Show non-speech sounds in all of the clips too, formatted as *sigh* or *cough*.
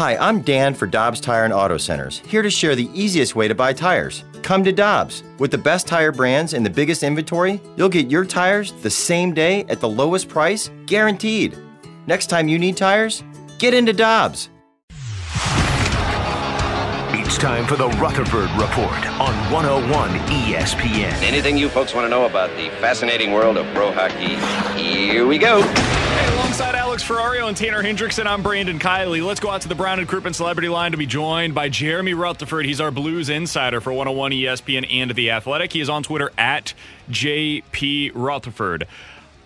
Hi, I'm Dan for Dobbs Tire and Auto Centers, here to share the easiest way to buy tires. Come to Dobbs. With the best tire brands and the biggest inventory, you'll get your tires the same day at the lowest price, guaranteed. Next time you need tires, get into Dobbs. It's time for the Rutherford Report on 101 ESPN. Anything you folks want to know about the fascinating world of pro hockey? Here we go. Alongside Alex Ferrario and Tanner Hendrickson, I'm Brandon Kiley. Let's go out to the Brown and Crouppen Celebrity Line to be joined by Jeremy Rutherford. He's our Blues insider for 101 ESPN and The Athletic. He is on Twitter at JP Rutherford.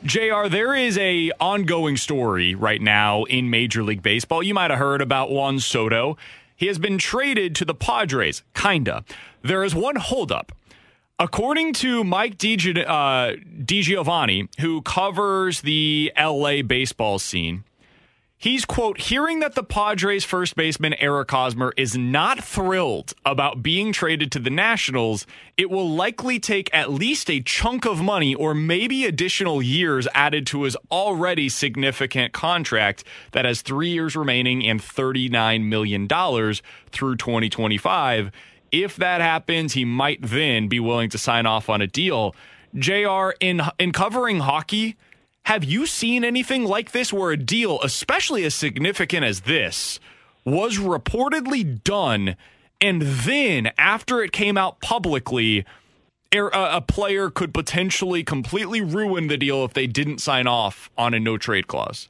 JR, there is a ongoing story right now in Major League Baseball. You might have heard about Juan Soto. He has been traded to the Padres, kinda. There is one holdup. According to Mike uh, DiGiovanna, who covers the LA baseball scene, he's, quote, hearing that the Padres first baseman Eric Hosmer is not thrilled about being traded to the Nationals. It will likely take at least a chunk of money or maybe additional years added to his already significant contract that has three years remaining and $39 million through 2025. If that happens, he might then be willing to sign off on a deal. JR, in, in covering hockey, have you seen anything like this where a deal, especially as significant as this, was reportedly done and then after it came out publicly, er, a player could potentially completely ruin the deal if they didn't sign off on a no trade clause?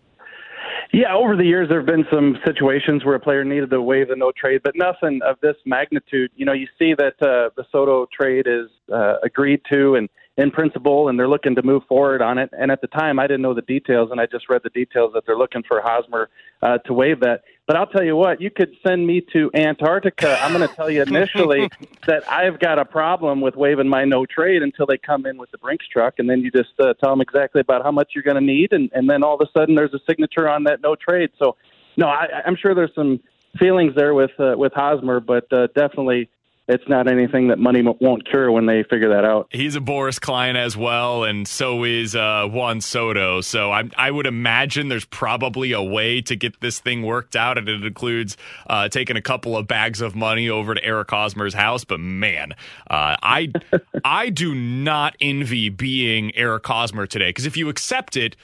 Yeah, over the years there have been some situations where a player needed to waive the no trade, but nothing of this magnitude. You know, you see that uh, the Soto trade is uh, agreed to and in principle, and they're looking to move forward on it. And at the time, I didn't know the details, and I just read the details that they're looking for Hosmer uh, to waive that. But I'll tell you what, you could send me to Antarctica. I'm going to tell you initially *laughs* that I've got a problem with waiving my no trade until they come in with the Brinks truck, and then you just uh, tell them exactly about how much you're going to need, and, and then all of a sudden there's a signature on that no trade. So, no, I, I'm sure there's some feelings there with uh, with Hosmer, but uh, definitely it's not anything that money won't cure when they figure that out. He's a Boras client as well, and so is uh, Juan Soto. So I, I would imagine there's probably a way to get this thing worked out, and it includes uh, taking a couple of bags of money over to Eric Hosmer's house. But man, uh, I *laughs* I do not envy being Eric Hosmer today because if you accept it,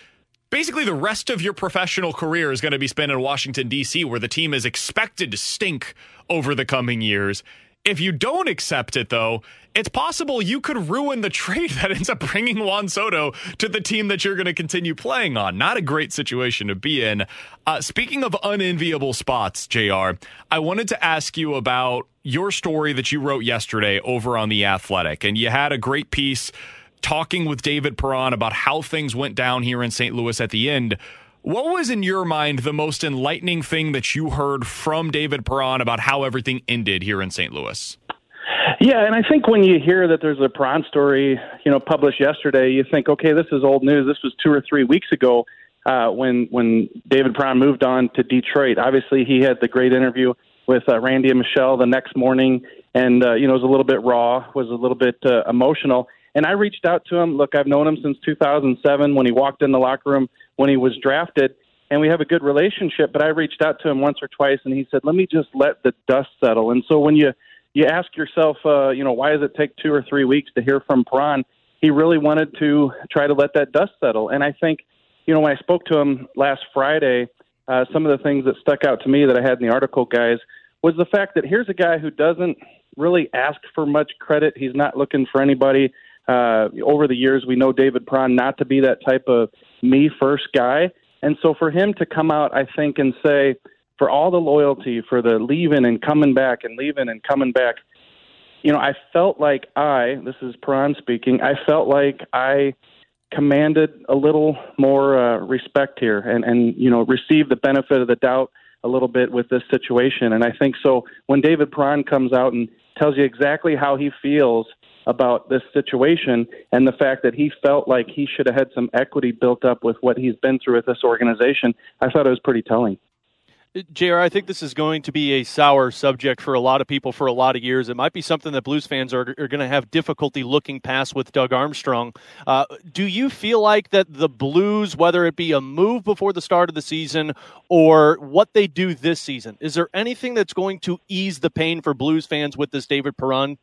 basically the rest of your professional career is going to be spent in Washington D.C., where the team is expected to stink over the coming years. If you don't accept it, though, it's possible you could ruin the trade *laughs* that ends up bringing Juan Soto to the team that you're going to continue playing on. Not a great situation to be in. Uh, speaking of unenviable spots, JR, I wanted to ask you about your story that you wrote yesterday over on The Athletic. And you had a great piece talking with David Perron about how things went down here in St. Louis at the end. What was in your mind the most enlightening thing that you heard from David Perron about how everything ended here in St. Louis? Yeah, and I think when you hear that there's a Perron story, you know, published yesterday, you think, okay, this is old news. This was two or three weeks ago uh, when when David Perron moved on to Detroit. Obviously, he had the great interview with uh, Randy and Michelle the next morning, and uh, you know, it was a little bit raw, was a little bit uh, emotional. And I reached out to him. Look, I've known him since 2007 when he walked in the locker room when he was drafted, and we have a good relationship. But I reached out to him once or twice, and he said, "Let me just let the dust settle." And so when you you ask yourself, uh, you know, why does it take two or three weeks to hear from Perron? He really wanted to try to let that dust settle. And I think, you know, when I spoke to him last Friday, uh, some of the things that stuck out to me that I had in the article, guys, was the fact that here's a guy who doesn't really ask for much credit. He's not looking for anybody. Uh, over the years, we know David Perron not to be that type of me first guy. And so for him to come out, I think, and say, for all the loyalty, for the leaving and coming back and leaving and coming back. You know, I felt like I, this is Perron speaking, I felt like I commanded a little more uh, respect here and, and, you know, received the benefit of the doubt a little bit with this situation. And I think so when David Perron comes out and tells you exactly how he feels about this situation and the fact that he felt like he should have had some equity built up with what he's been through with this organization, I thought it was pretty telling. JR, I think this is going to be a sour subject for a lot of people for a lot of years. It might be something that Blues fans are, are going to have difficulty looking past with Doug Armstrong. Uh, do you feel like that the Blues, whether it be a move before the start of the season or what they do this season, is there anything that's going to ease the pain for Blues fans with this David Perron?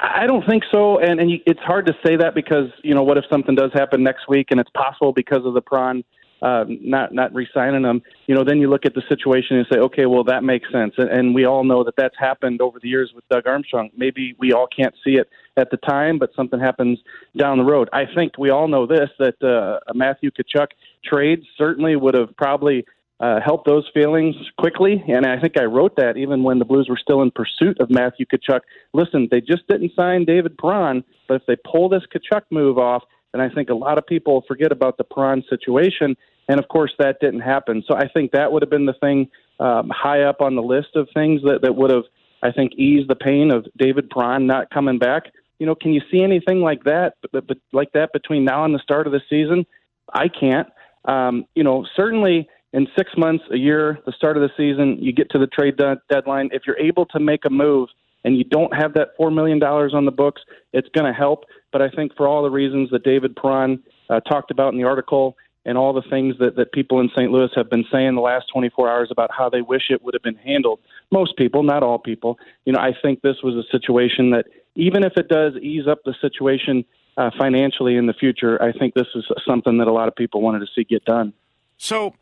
I don't think so, and and it's hard to say that because you know what if something does happen next week and it's possible because of the Perron uh, not not re-signing them, you know, then you look at the situation and say, okay, well that makes sense, and, and we all know that that's happened over the years with Doug Armstrong. Maybe we all can't see it at the time, but something happens down the road. I think we all know this that uh, Matthew Tkachuk trade certainly would have probably uh, helped those feelings quickly, and I think I wrote that even when the Blues were still in pursuit of Matthew Tkachuk. Listen, they just didn't sign David Perron, but if they pull this Tkachuk move off then I think a lot of people forget about the Perron situation. And of course, that didn't happen. So I think that would have been the thing um, high up on the list of things that, that would have, I think, eased the pain of David Perron not coming back. You know, can you see anything like that, but, but like that between now and the start of the season? I can't. Um, you know, certainly in six months, a year, the start of the season, you get to the trade de- deadline. If you're able to make a move and you don't have that $4 million on the books, it's going to help. But I think for all the reasons that David Perron uh, talked about in the article and all the things that, that people in St. Louis have been saying the last 24 hours about how they wish it would have been handled, most people, not all people, you know, I think this was a situation that even if it does ease up the situation uh, financially in the future, I think this is something that a lot of people wanted to see get done. So,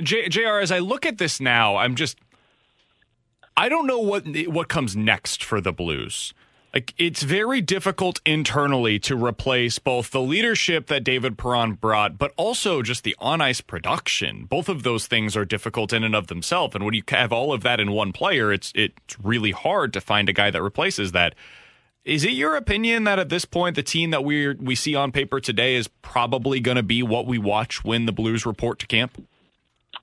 J- JR, as I look at this now, I'm just I don't know what what comes next for the Blues. Like it's very difficult internally to replace both the leadership that David Perron brought, but also just the on ice production. Both of those things are difficult in and of themselves. And when you have all of that in one player, it's it's really hard to find a guy that replaces that. Is it your opinion that at this point the team that we we see on paper today is probably going to be what we watch when the Blues report to camp?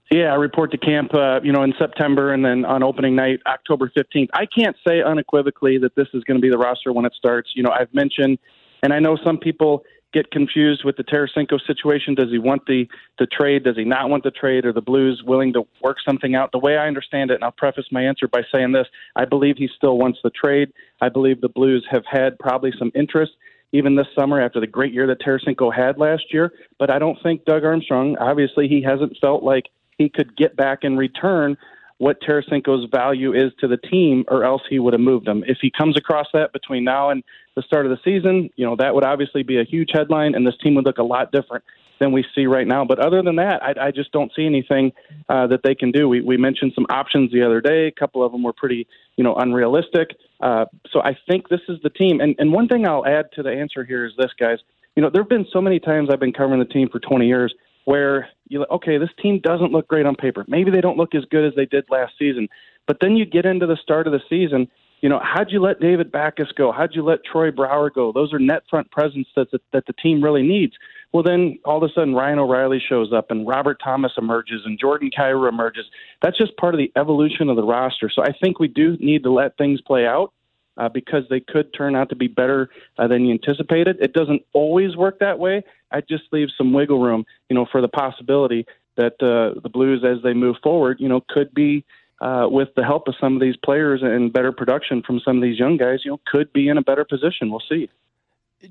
Yeah, I report to camp, uh, you know, in September and then on opening night, October 15th. I can't say unequivocally that this is going to be the roster when it starts. You know, I've mentioned, and I know some people get confused with the Tarasenko situation. Does he want the, the trade? Does he not want the trade? Are the Blues willing to work something out? The way I understand it, and I'll preface my answer by saying this, I believe he still wants the trade. I believe the Blues have had probably some interest even this summer after the great year that Tarasenko had last year. But I don't think Doug Armstrong, obviously, he hasn't felt like he could get back in return what Tarasenko's value is to the team, or else he would have moved him. If he comes across that between now and the start of the season, you know that would obviously be a huge headline, and this team would look a lot different than we see right now. But other than that, I, I just don't see anything uh, that they can do. We, we mentioned some options the other day. A couple of them were pretty, you know, unrealistic. Uh, so I think this is the team. And, and one thing I'll add to the answer here is this, guys. You know, there have been so many times I've been covering the team for 20 years where you okay, this team doesn't look great on paper. Maybe they don't look as good as they did last season. But then you get into the start of the season, you know, how'd you let David Backes go? How'd you let Troy Brouwer go? Those are net front presence that the, that the team really needs. Well, then all of a sudden Ryan O'Reilly shows up and Robert Thomas emerges and Jordan Kyrou emerges. That's just part of the evolution of the roster. So I think we do need to let things play out uh, because they could turn out to be better uh, than you anticipated. It doesn't always work that way. I just leave some wiggle room, you know, for the possibility that uh, the Blues, as they move forward, you know, could be uh, with the help of some of these players and better production from some of these young guys, you know, could be in a better position. We'll see.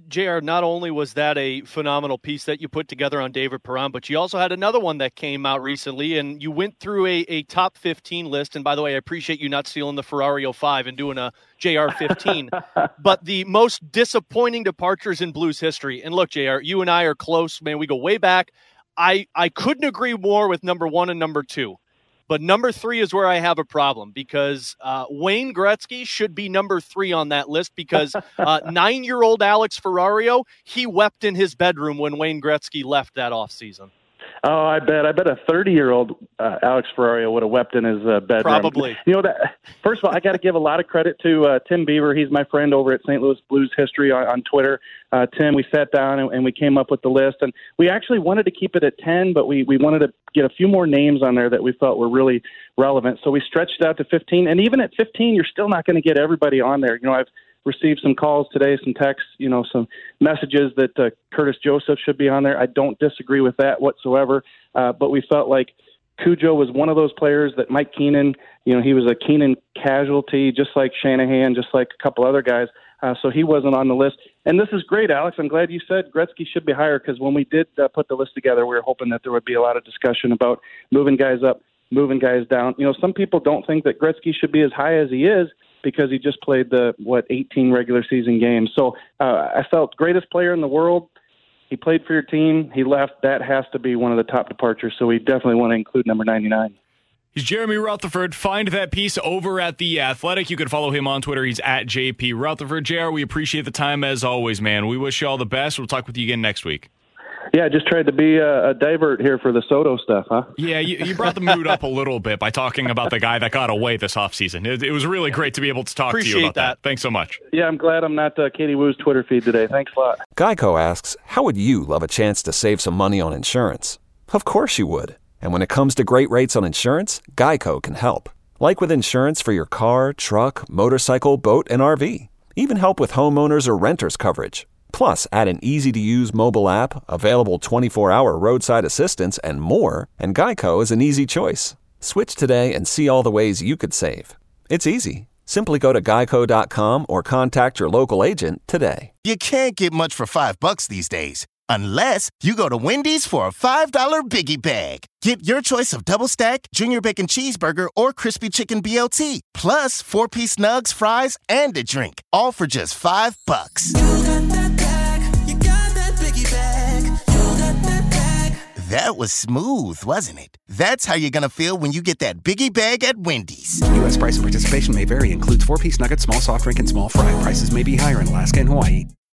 JR, not only was that a phenomenal piece that you put together on David Perron, but you also had another one that came out recently, and you went through a, a top 15 list. And by the way, I appreciate you not stealing the Ferrario 5 and doing a JR 15. *laughs* but the most disappointing departures in Blues history. And look, JR, you and I are close, man. We go way back. I, I couldn't agree more with number one and number two. But number three is where I have a problem because uh, Wayne Gretzky should be number three on that list because uh, *laughs* nine year old Alex Ferrario, he wept in his bedroom when Wayne Gretzky left that offseason. Oh, I bet. I bet a 30 year old uh, Alex Ferrario would have wept in his uh, bedroom. Probably. You know that. First of all, I got to give a lot of credit to uh, Tim Beaver. He's my friend over at St. Louis Blues History on, on Twitter. Uh, Tim, we sat down and, and we came up with the list, and we actually wanted to keep it at 10, but we we wanted to get a few more names on there that we felt were really relevant. So we stretched it out to 15, and even at 15, you're still not going to get everybody on there. You know, I've received some calls today, some texts, you know, some messages that uh, Curtis Joseph should be on there. I don't disagree with that whatsoever, uh, but we felt like Cujo was one of those players that Mike Keenan, you know, he was a Keenan casualty, just like Shanahan, just like a couple other guys. Uh, so he wasn't on the list. And this is great, Alex. I'm glad you said Gretzky should be higher because when we did uh, put the list together, we were hoping that there would be a lot of discussion about moving guys up, moving guys down. You know, some people don't think that Gretzky should be as high as he is because he just played the what 18 regular season games. So uh, I felt greatest player in the world. He played for your team. He left. That has to be one of the top departures. So we definitely want to include number 99. He's Jeremy Rutherford. Find that piece over at The Athletic. You can follow him on Twitter. He's at JP Rutherford. JR, we appreciate the time as always, man. We wish you all the best. We'll talk with you again next week. Yeah, I just tried to be a, a divert here for the Soto stuff, huh? Yeah, you, you brought the mood up a little bit by talking about the guy that got away this offseason. It, it was really great to be able to talk Appreciate to you about that. that. Thanks so much. Yeah, I'm glad I'm not uh, Katie Woo's Twitter feed today. Thanks a lot. Geico asks, How would you love a chance to save some money on insurance? Of course you would. And when it comes to great rates on insurance, Geico can help. Like with insurance for your car, truck, motorcycle, boat, and RV. Even help with homeowners or renters coverage. Plus, add an easy to use mobile app, available 24 hour roadside assistance, and more, and Geico is an easy choice. Switch today and see all the ways you could save. It's easy. Simply go to geico.com or contact your local agent today. You can't get much for five bucks these days. Unless you go to Wendy's for a $5 biggie bag. Get your choice of double stack, junior bacon cheeseburger, or crispy chicken BLT, plus four piece nugs, fries, and a drink. All for just five bucks. That was smooth, wasn't it? That's how you're gonna feel when you get that biggie bag at Wendy's. U.S. price and participation may vary. Includes four-piece nuggets, small soft drink, and small fry. Prices may be higher in Alaska and Hawaii.